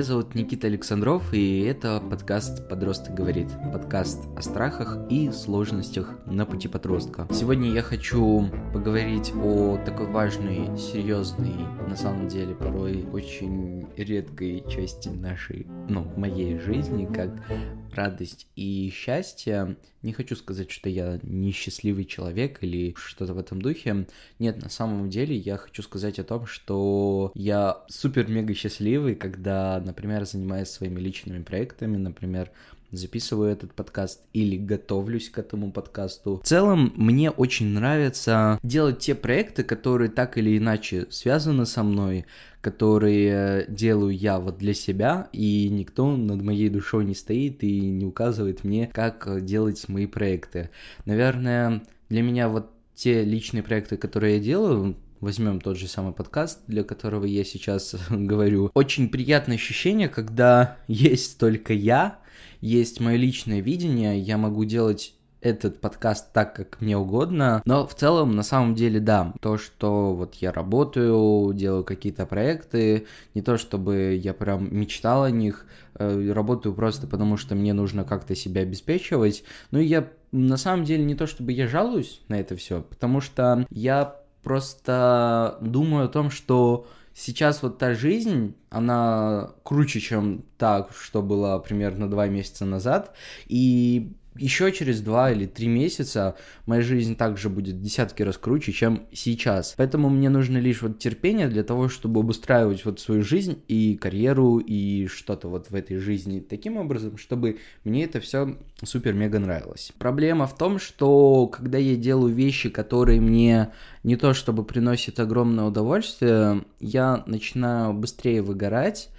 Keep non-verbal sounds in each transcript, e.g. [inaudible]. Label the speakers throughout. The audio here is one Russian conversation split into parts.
Speaker 1: Меня зовут Никита Александров, и это подкаст «Подросток говорит», подкаст о страхах и сложностях на пути подростка. Сегодня я хочу поговорить о такой важной, серьезной, на самом деле порой очень редкой части нашей, ну, моей жизни, как радость и счастье. Не хочу сказать, что я несчастливый человек или что-то в этом духе. Нет, на самом деле я хочу сказать о том, что я супер-мега счастливый, когда, например, занимаюсь своими личными проектами, например, записываю этот подкаст или готовлюсь к этому подкасту. В целом, мне очень нравится делать те проекты, которые так или иначе связаны со мной, которые делаю я вот для себя, и никто над моей душой не стоит и не указывает мне, как делать мои проекты. Наверное, для меня вот те личные проекты, которые я делаю, возьмем тот же самый подкаст, для которого я сейчас [laughs] говорю. Очень приятное ощущение, когда [laughs] есть только я, есть мое личное видение, я могу делать этот подкаст так, как мне угодно. Но в целом, на самом деле, да, то, что вот я работаю, делаю какие-то проекты, не то чтобы я прям мечтал о них, э, работаю просто потому, что мне нужно как-то себя обеспечивать. Ну я на самом деле не то чтобы я жалуюсь на это все, потому что я просто думаю о том, что сейчас вот та жизнь, она круче, чем та, что была примерно два месяца назад, и еще через два или три месяца моя жизнь также будет десятки раз круче, чем сейчас. Поэтому мне нужно лишь вот терпение для того, чтобы обустраивать вот свою жизнь и карьеру и что-то вот в этой жизни таким образом, чтобы мне это все супер-мега нравилось. Проблема в том, что когда я делаю вещи, которые мне не то чтобы приносят огромное удовольствие, я начинаю быстрее выгорать,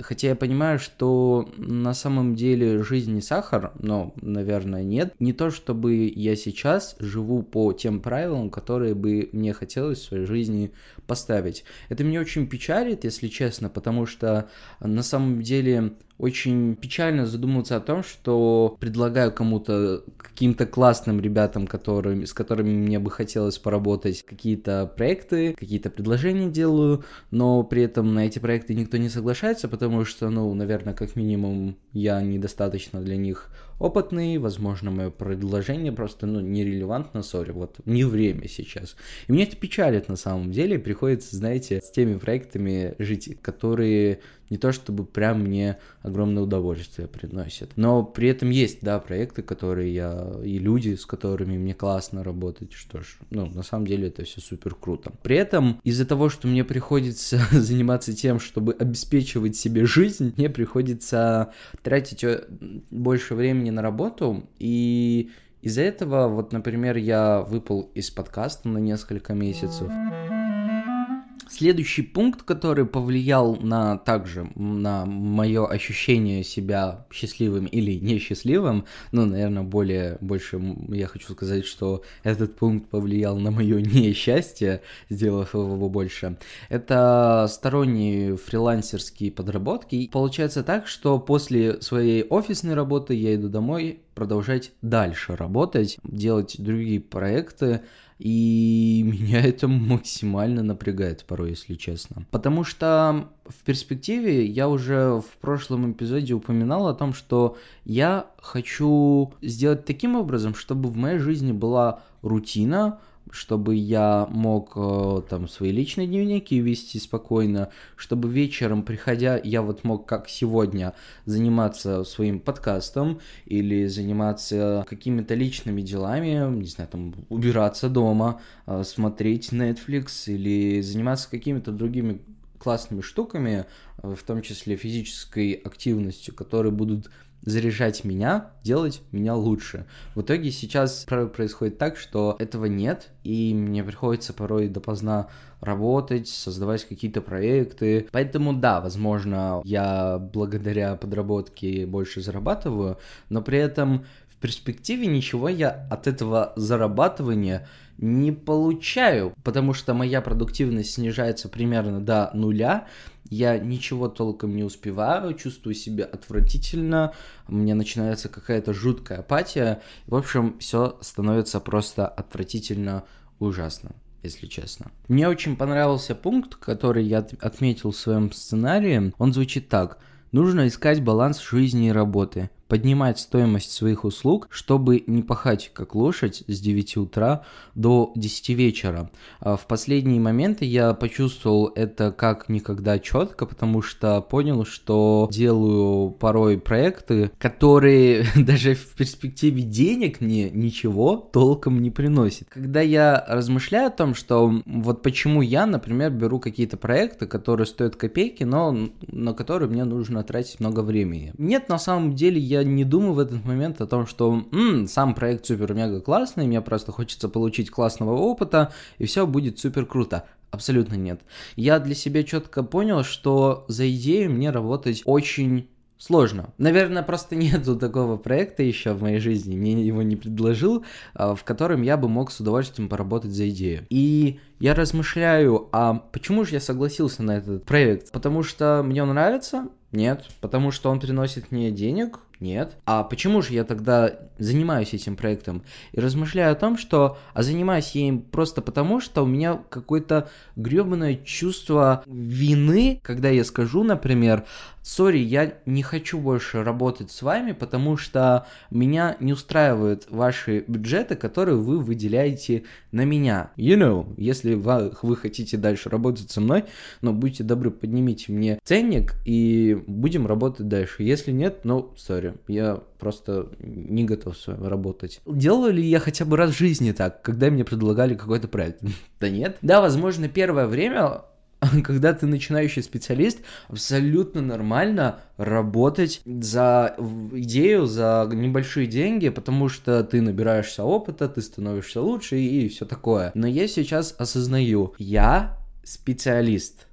Speaker 1: Хотя я понимаю, что на самом деле жизнь не сахар, но, наверное, нет. Не то, чтобы я сейчас живу по тем правилам, которые бы мне хотелось в своей жизни поставить. Это меня очень печалит, если честно, потому что на самом деле очень печально задумываться о том, что предлагаю кому-то, каким-то классным ребятам, которым, с которыми мне бы хотелось поработать, какие-то проекты, какие-то предложения делаю, но при этом на эти проекты никто не соглашается, потому что, ну, наверное, как минимум я недостаточно для них опытный, возможно, мое предложение просто, ну, нерелевантно, сори, вот не время сейчас. И мне это печалит на самом деле, приходится, знаете, с теми проектами жить, которые не то чтобы прям мне огромное удовольствие приносят. Но при этом есть, да, проекты, которые я, и люди, с которыми мне классно работать, что ж, ну, на самом деле это все супер круто. При этом из-за того, что мне приходится [laughs] заниматься тем, чтобы обеспечивать себе жизнь, мне приходится тратить э, больше времени на работу, и из-за этого, вот, например, я выпал из подкаста на несколько месяцев. Следующий пункт, который повлиял на также на мое ощущение себя счастливым или несчастливым, ну, наверное, более больше я хочу сказать, что этот пункт повлиял на мое [laughs] несчастье, сделав его больше. Это сторонние фрилансерские подработки. Получается так, что после своей офисной работы я иду домой продолжать дальше работать, делать другие проекты, и [laughs] меня это максимально напрягает порой, если честно. Потому что в перспективе я уже в прошлом эпизоде упоминал о том, что я хочу сделать таким образом, чтобы в моей жизни была рутина, чтобы я мог э, там свои личные дневники вести спокойно, чтобы вечером, приходя, я вот мог, как сегодня, заниматься своим подкастом или заниматься какими-то личными делами, не знаю, там, убираться дома, э, смотреть Netflix или заниматься какими-то другими классными штуками, э, в том числе физической активностью, которые будут заряжать меня, делать меня лучше. В итоге сейчас происходит так, что этого нет, и мне приходится порой допоздна работать, создавать какие-то проекты. Поэтому да, возможно, я благодаря подработке больше зарабатываю, но при этом в перспективе ничего я от этого зарабатывания не получаю, потому что моя продуктивность снижается примерно до нуля, я ничего толком не успеваю, чувствую себя отвратительно, у меня начинается какая-то жуткая апатия, в общем, все становится просто отвратительно ужасно. если честно. Мне очень понравился пункт, который я отметил в своем сценарии. Он звучит так. Нужно искать баланс жизни и работы поднимать стоимость своих услуг, чтобы не пахать как лошадь с 9 утра до 10 вечера. А в последние моменты я почувствовал это как никогда четко, потому что понял, что делаю порой проекты, которые [laughs] даже в перспективе денег мне ничего толком не приносят. Когда я размышляю о том, что вот почему я, например, беру какие-то проекты, которые стоят копейки, но на которые мне нужно тратить много времени. Нет, на самом деле я не думаю в этот момент о том, что м-м, сам проект супер-мега классный, мне просто хочется получить классного опыта, и все будет супер круто. Абсолютно нет. Я для себя четко понял, что за идею мне работать очень сложно. Наверное, просто [laughs] нету такого проекта еще в моей жизни, мне его не предложил, а, в котором я бы мог с удовольствием поработать за идею. И я размышляю, а почему же я согласился на этот проект? Потому что мне он нравится? Нет. Потому что он приносит мне денег? Нет. А почему же я тогда занимаюсь этим проектом? И размышляю о том, что а занимаюсь я им просто потому, что у меня какое-то гребаное чувство вины, когда я скажу, например, сори, я не хочу больше работать с вами, потому что меня не устраивают ваши бюджеты, которые вы выделяете на меня. You know, если вы, вы хотите дальше работать со мной, но будьте добры, поднимите мне ценник и будем работать дальше. Если нет, ну, сори, я просто не готов с вами работать. Делал ли я хотя бы раз в жизни так, когда мне предлагали какой-то проект? [laughs] да нет. Да, возможно, первое время [laughs] когда ты начинающий специалист, абсолютно нормально работать за идею, за небольшие деньги, потому что ты набираешься опыта, ты становишься лучше и, и все такое. Но я сейчас осознаю, я специалист.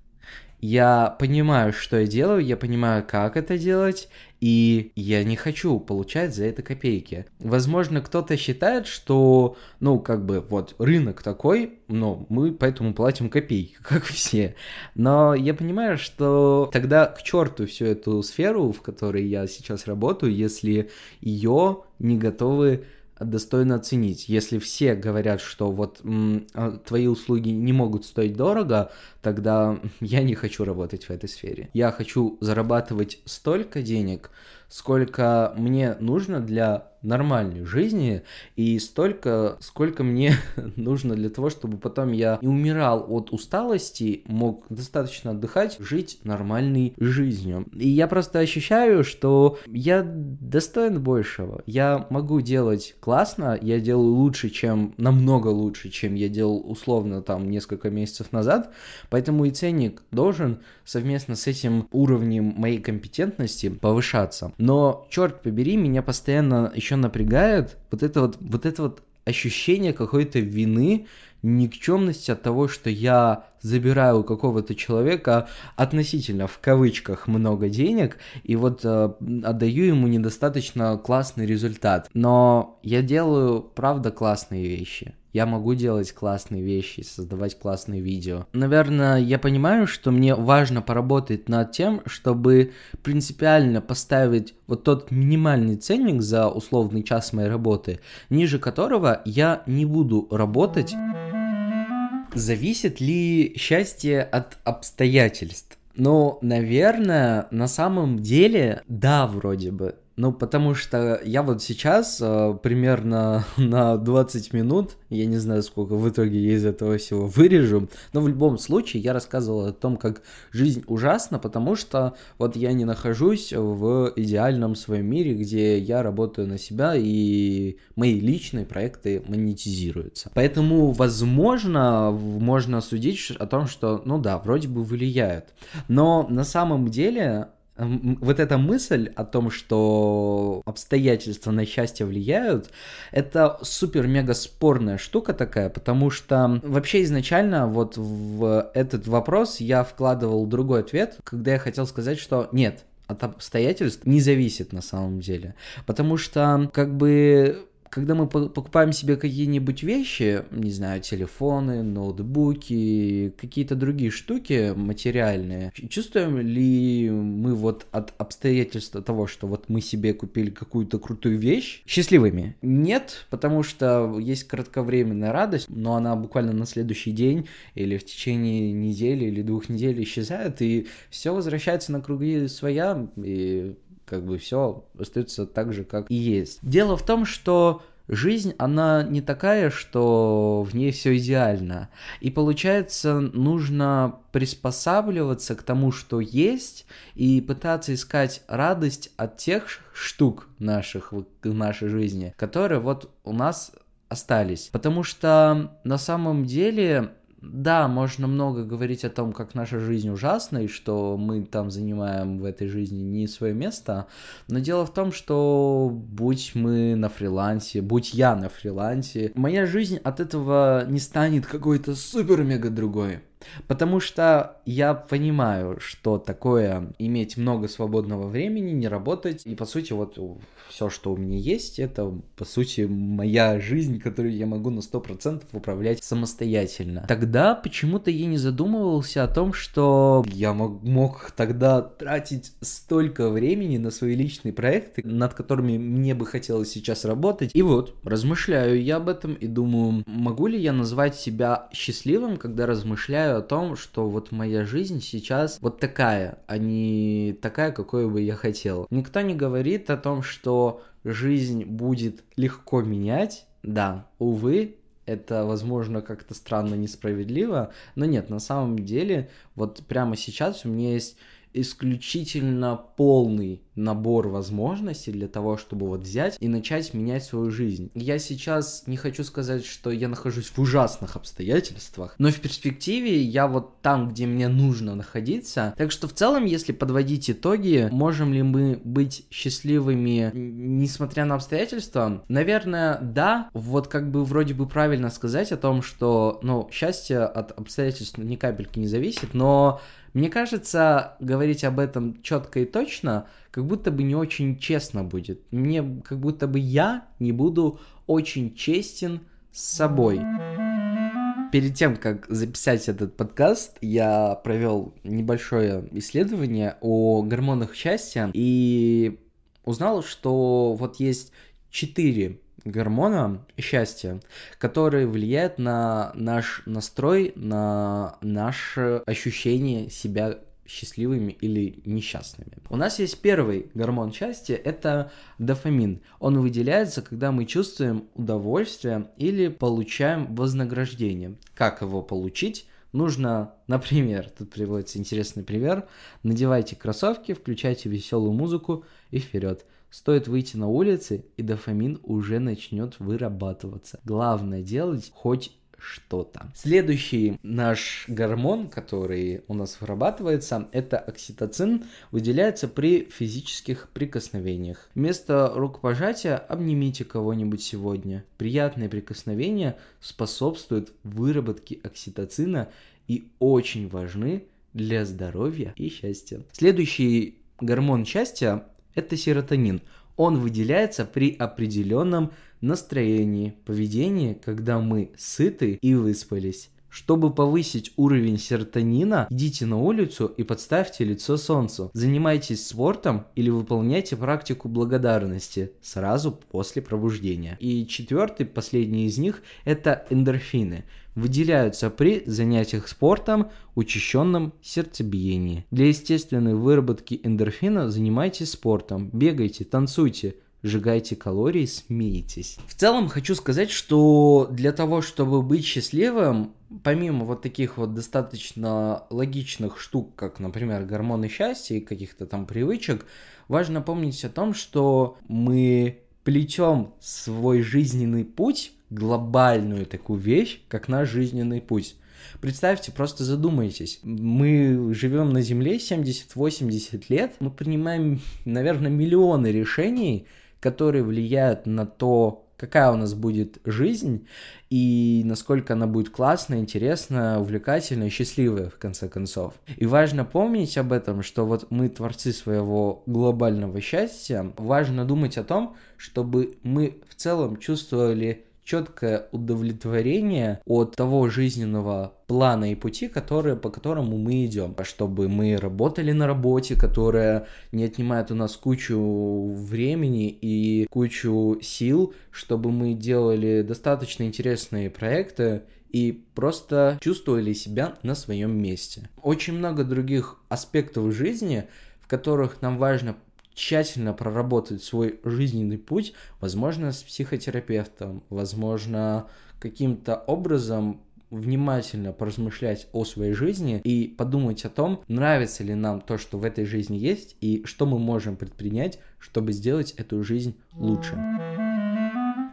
Speaker 1: Я понимаю, что я делаю, я понимаю, как это делать, и я не хочу получать за это копейки. Возможно, кто-то считает, что, ну, как бы, вот, рынок такой, но мы поэтому платим копейки, [laughs] как все. Но я понимаю, что тогда к черту всю эту сферу, в которой я сейчас работаю, если ее не готовы достойно оценить. Если все говорят, что вот м, а, твои услуги не могут стоить дорого, тогда я не хочу работать в этой сфере. Я хочу зарабатывать столько денег, сколько мне нужно для нормальной жизни и столько, сколько мне [laughs] нужно для того, чтобы потом я не умирал от усталости, мог достаточно отдыхать, жить нормальной жизнью. И я просто ощущаю, что я достоин большего. Я могу делать классно, я делаю лучше, чем, намного лучше, чем я делал условно там несколько месяцев назад, поэтому и ценник должен совместно с этим уровнем моей компетентности повышаться. Но, черт побери, меня постоянно еще напрягает вот это вот, вот это вот ощущение какой-то вины, никчемности от того, что я забираю у какого-то человека относительно в кавычках много денег и вот э, отдаю ему недостаточно классный результат. Но я делаю правда классные вещи я могу делать классные вещи, создавать классные видео. Наверное, я понимаю, что мне важно поработать над тем, чтобы принципиально поставить вот тот минимальный ценник за условный час моей работы, ниже которого я не буду работать. Зависит ли счастье от обстоятельств? Ну, наверное, на самом деле, да, вроде бы. Ну, потому что я вот сейчас э, примерно [laughs] на 20 минут, я не знаю, сколько в итоге я из этого всего вырежу, но в любом случае я рассказывал о том, как жизнь ужасна, потому что вот я не нахожусь в идеальном своем мире, где я работаю на себя и мои личные проекты монетизируются. Поэтому, возможно, можно судить о том, что, ну да, вроде бы влияют. Но на самом деле вот эта мысль о том, что обстоятельства на счастье влияют, это супер-мега спорная штука такая, потому что вообще изначально вот в этот вопрос я вкладывал другой ответ, когда я хотел сказать, что нет, от обстоятельств не зависит на самом деле. Потому что, как бы, когда мы покупаем себе какие-нибудь вещи, не знаю, телефоны, ноутбуки, какие-то другие штуки материальные, чувствуем ли мы вот от обстоятельства того, что вот мы себе купили какую-то крутую вещь, счастливыми? Нет, потому что есть кратковременная радость, но она буквально на следующий день или в течение недели или двух недель исчезает, и все возвращается на круги своя, и как бы все остается так же, как и есть. Дело в том, что жизнь, она не такая, что в ней все идеально. И получается, нужно приспосабливаться к тому, что есть, и пытаться искать радость от тех штук наших в нашей жизни, которые вот у нас остались. Потому что на самом деле да, можно много говорить о том, как наша жизнь ужасна, и что мы там занимаем в этой жизни не свое место, но дело в том, что будь мы на фрилансе, будь я на фрилансе, моя жизнь от этого не станет какой-то супер-мега другой. Потому что я понимаю, что такое иметь много свободного времени, не работать. И по сути, вот все, что у меня есть, это по сути моя жизнь, которую я могу на 100% управлять самостоятельно. Тогда почему-то я не задумывался о том, что я мог, мог тогда тратить столько времени на свои личные проекты, над которыми мне бы хотелось сейчас работать. И вот, размышляю я об этом и думаю, могу ли я назвать себя счастливым, когда размышляю о том, что вот моя жизнь сейчас вот такая, а не такая, какой бы я хотел. Никто не говорит о том, что жизнь будет легко менять. Да, увы, это, возможно, как-то странно, несправедливо, но нет, на самом деле, вот прямо сейчас у меня есть исключительно полный набор возможностей для того, чтобы вот взять и начать менять свою жизнь. Я сейчас не хочу сказать, что я нахожусь в ужасных обстоятельствах, но в перспективе я вот там, где мне нужно находиться. Так что в целом, если подводить итоги, можем ли мы быть счастливыми, несмотря на обстоятельства? Наверное, да. Вот как бы вроде бы правильно сказать о том, что, ну, счастье от обстоятельств ни капельки не зависит, но мне кажется, говорить об этом четко и точно, как будто бы не очень честно будет. Мне как будто бы я не буду очень честен с собой. Перед тем, как записать этот подкаст, я провел небольшое исследование о гормонах счастья и узнал, что вот есть четыре гормона счастья, которые влияют на наш настрой, на наше ощущение себя счастливыми или несчастными. У нас есть первый гормон счастья, это дофамин. Он выделяется, когда мы чувствуем удовольствие или получаем вознаграждение. Как его получить? Нужно, например, [laughs] тут приводится интересный пример, надевайте кроссовки, включайте веселую музыку и вперед. Стоит выйти на улицы, и дофамин уже начнет вырабатываться. Главное делать хоть что-то. Следующий наш гормон, который у нас вырабатывается, это окситоцин, выделяется при физических прикосновениях. Вместо рукопожатия обнимите кого-нибудь сегодня. Приятные прикосновения способствуют выработке окситоцина и очень важны для здоровья и счастья. Следующий гормон счастья это серотонин. Он выделяется при определенном настроении, поведении, когда мы сыты и выспались. Чтобы повысить уровень серотонина, идите на улицу и подставьте лицо солнцу. Занимайтесь спортом или выполняйте практику благодарности сразу после пробуждения. И четвертый, последний из них, это эндорфины выделяются при занятиях спортом, учащенном сердцебиении. Для естественной выработки эндорфина занимайтесь спортом, бегайте, танцуйте, сжигайте калории, смейтесь. В целом хочу сказать, что для того, чтобы быть счастливым, помимо вот таких вот достаточно логичных штук, как, например, гормоны счастья и каких-то там привычек, важно помнить о том, что мы плетем свой жизненный путь глобальную такую вещь, как наш жизненный путь. Представьте, просто задумайтесь. Мы живем на Земле 70-80 лет, мы принимаем, наверное, миллионы решений, которые влияют на то, какая у нас будет жизнь и насколько она будет классная, интересная, увлекательная, счастливая в конце концов. И важно помнить об этом, что вот мы творцы своего глобального счастья. Важно думать о том, чтобы мы в целом чувствовали четкое удовлетворение от того жизненного плана и пути, которые, по которому мы идем, чтобы мы работали на работе, которая не отнимает у нас кучу времени и кучу сил, чтобы мы делали достаточно интересные проекты, и просто чувствовали себя на своем месте. Очень много других аспектов жизни, в которых нам важно тщательно проработать свой жизненный путь, возможно, с психотерапевтом, возможно, каким-то образом внимательно поразмышлять о своей жизни и подумать о том, нравится ли нам то, что в этой жизни есть, и что мы можем предпринять, чтобы сделать эту жизнь лучше.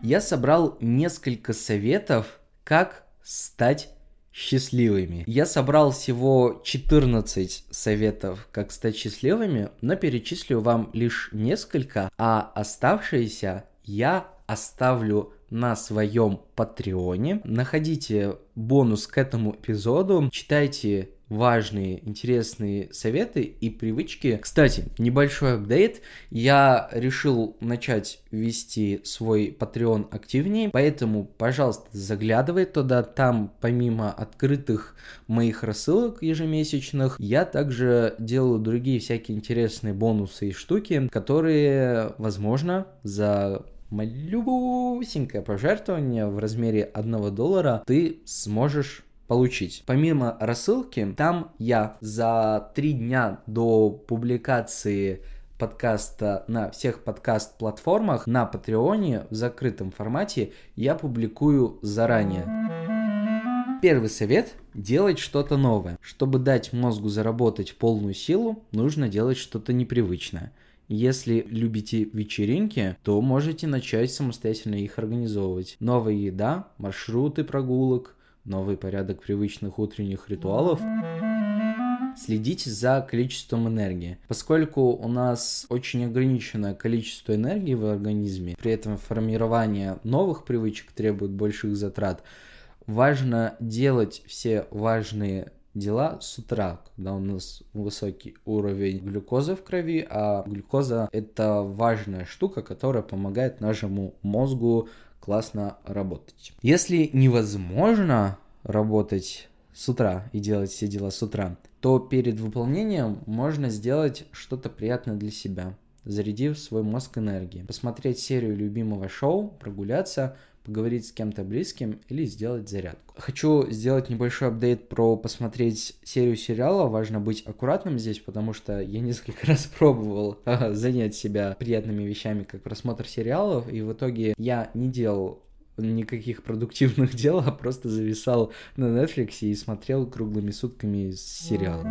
Speaker 1: Я собрал несколько советов, как стать счастливыми. Я собрал всего 14 советов, как стать счастливыми, но перечислю вам лишь несколько, а оставшиеся я оставлю на своем патреоне. Находите бонус к этому эпизоду, читайте важные, интересные советы и привычки. Кстати, небольшой апдейт. Я решил начать вести свой Patreon активнее, поэтому, пожалуйста, заглядывай туда. Там, помимо открытых моих рассылок ежемесячных, я также делаю другие всякие интересные бонусы и штуки, которые, возможно, за малюсенькое пожертвование в размере 1 доллара ты сможешь получить. Помимо рассылки, там я за три дня до публикации подкаста на всех подкаст-платформах, на Патреоне в закрытом формате я публикую заранее. Первый совет – делать что-то новое. Чтобы дать мозгу заработать полную силу, нужно делать что-то непривычное. Если любите вечеринки, то можете начать самостоятельно их организовывать. Новая еда, маршруты прогулок – новый порядок привычных утренних ритуалов. Следите за количеством энергии. Поскольку у нас очень ограниченное количество энергии в организме, при этом формирование новых привычек требует больших затрат, важно делать все важные дела с утра, когда у нас высокий уровень глюкозы в крови, а глюкоза это важная штука, которая помогает нашему мозгу классно работать. Если невозможно работать с утра и делать все дела с утра, то перед выполнением можно сделать что-то приятное для себя, зарядив свой мозг энергией. Посмотреть серию любимого шоу, прогуляться, поговорить с кем-то близким или сделать зарядку. Хочу сделать небольшой апдейт про посмотреть серию сериала. Важно быть аккуратным здесь, потому что я несколько [laughs] раз пробовал занять себя приятными вещами, как просмотр сериалов, и в итоге я не делал никаких продуктивных [laughs] дел, а просто зависал на Netflix и смотрел круглыми сутками сериалы.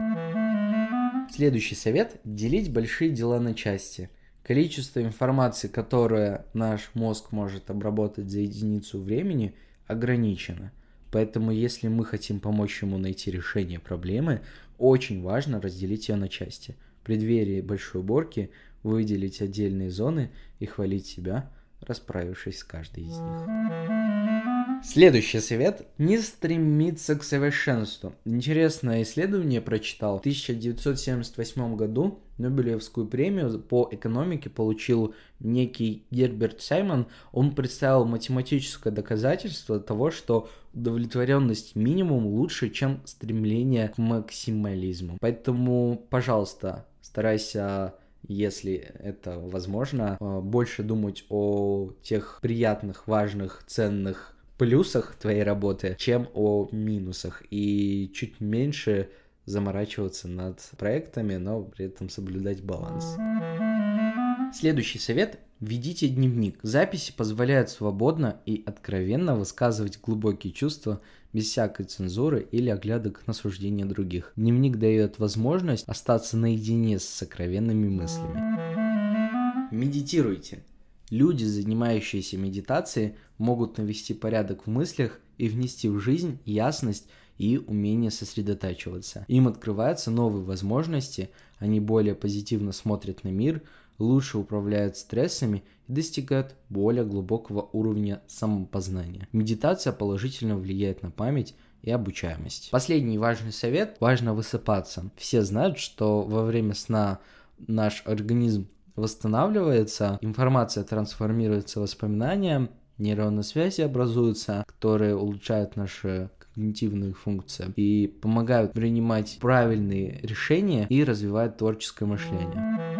Speaker 1: Следующий совет – делить большие дела на части. Количество информации, которое наш мозг может обработать за единицу времени, ограничено. Поэтому, если мы хотим помочь ему найти решение проблемы, очень важно разделить ее на части. В преддверии большой уборки выделить отдельные зоны и хвалить себя – расправившись с каждой из них. Следующий совет – не стремиться к совершенству. Интересное исследование прочитал. В 1978 году Нобелевскую премию по экономике получил некий Герберт Саймон. Он представил математическое доказательство того, что удовлетворенность минимум лучше, чем стремление к максимализму. Поэтому, пожалуйста, старайся если это возможно, а, больше думать о тех приятных, важных, ценных плюсах твоей работы, чем о минусах, и чуть меньше заморачиваться над проектами, но при этом соблюдать баланс. Следующий совет – ведите дневник. Записи позволяют свободно и откровенно высказывать глубокие чувства без всякой цензуры или оглядок на суждения других. Дневник дает возможность остаться наедине с сокровенными мыслями. Медитируйте. Люди, занимающиеся медитацией, могут навести порядок в мыслях и внести в жизнь ясность и умение сосредотачиваться. Им открываются новые возможности, они более позитивно смотрят на мир, лучше управляют стрессами и достигают более глубокого уровня самопознания. Медитация положительно влияет на память и обучаемость. Последний важный совет – важно высыпаться. Все знают, что во время сна наш организм восстанавливается, информация трансформируется в воспоминания, нейронные связи образуются, которые улучшают наши когнитивные функции и помогают принимать правильные решения и развивать творческое мышление.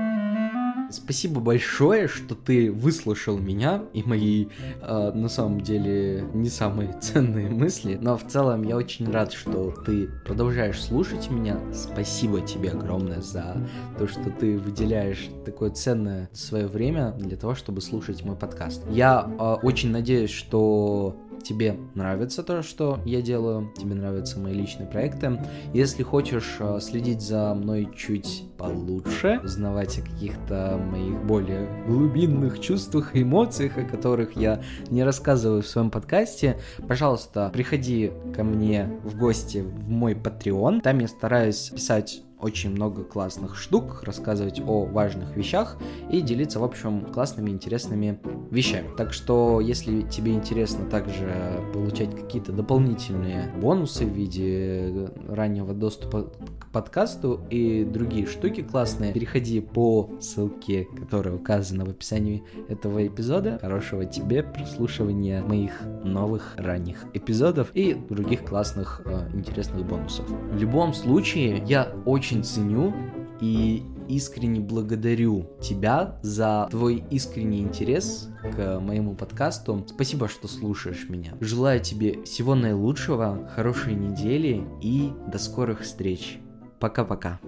Speaker 1: Спасибо большое, что ты выслушал меня и мои, э, на самом деле, не самые [laughs] ценные мысли. Но в целом я очень рад, что ты продолжаешь слушать меня. Спасибо тебе огромное за то, что ты выделяешь такое ценное свое время для того, чтобы слушать мой подкаст. Я э, очень надеюсь, что тебе нравится то, что я делаю, тебе нравятся мои личные проекты. Если хочешь э, следить за мной чуть получше, узнавать о каких-то моих более глубинных чувствах и эмоциях, о которых я не рассказываю в своем подкасте, пожалуйста, приходи ко мне в гости в мой Patreon. Там я стараюсь писать очень много классных штук, рассказывать о важных вещах и делиться, в общем, классными, интересными вещами. Так что, если тебе интересно также получать какие-то дополнительные бонусы в виде раннего доступа к подкасту и другие штуки классные, переходи по ссылке, которая указана в описании этого эпизода. Хорошего тебе прослушивания моих новых ранних эпизодов и других классных э, интересных бонусов. В любом случае, я очень очень ценю и искренне благодарю тебя за твой искренний интерес к моему подкасту. Спасибо, что слушаешь меня. Желаю тебе всего наилучшего, хорошей недели и до скорых встреч. Пока-пока.